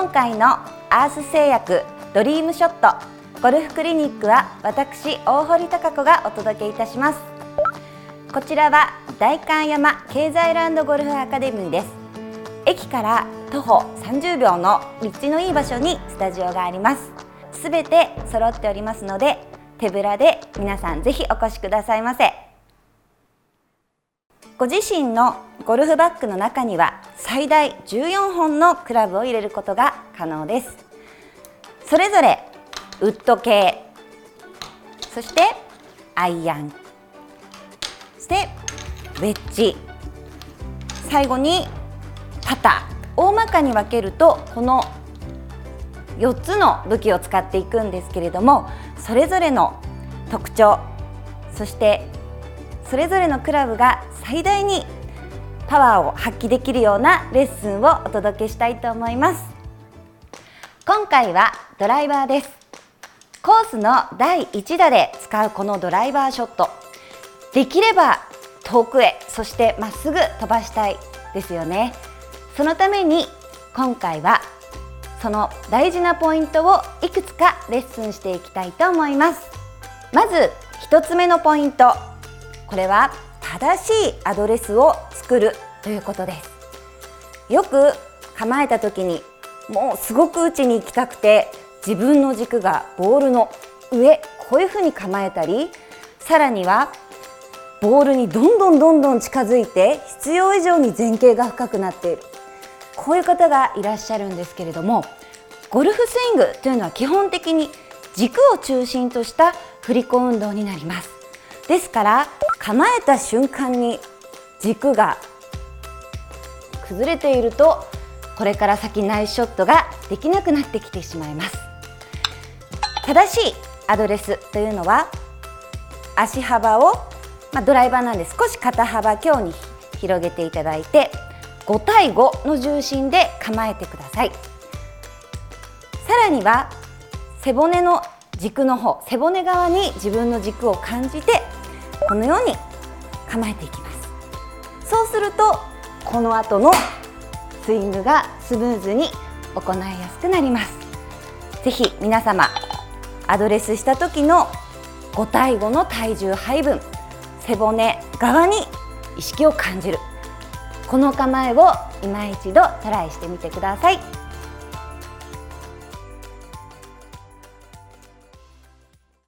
今回のアース製薬ドリームショットゴルフクリニックは私大堀貴子がお届けいたします。こちらは代官山経済ランドゴルフアカデミーです。駅から徒歩30秒の立地のいい場所にスタジオがあります。すべて揃っておりますので手ぶらで皆さんぜひお越しくださいませ。ご自身のゴルフバッグの中には最大14本のクラブを入れることが可能です。それぞれウッド系そしてアイアンそしてウェッジ最後にパター大まかに分けるとこの4つの武器を使っていくんですけれどもそれぞれの特徴そしてそれぞれのクラブが最大にパワーを発揮できるようなレッスンをお届けしたいと思います。今回はドライバーです。コースの第1打で使うこのドライバーショット。できれば遠くへそしてまっすぐ飛ばしたいですよね。そのために今回はその大事なポイントをいくつかレッスンしていきたいと思います。まず1つ目のポイント。これは正しいアドレスを作るということです。よく構えた時にもうすごく打ちに行きたくて自分の軸がボールの上こういうふうに構えたりさらにはボールにどんどんどんどん近づいて必要以上に前傾が深くなっている。こういう方がいらっしゃるんですけれどもゴルフスイングというのは基本的に軸を中心とした振り子運動になります。ですから構えた瞬間に軸が崩れているとこれから先ナイスショットができなくなってきてしまいます。正しいアドレスというのは足幅を、まあ、ドライバーなんで少し肩幅強に広げていただいて5対5の重心で構えてください。さらには背骨の軸の方背骨側に自分の軸を感じてこのように構えていきます。そうするとこの後のスイングがスムーズに行いやすくなります。ぜひ皆様アドレスした時の5対5の体重配分背骨側に意識を感じる。この構えを今一度トライしてみてください。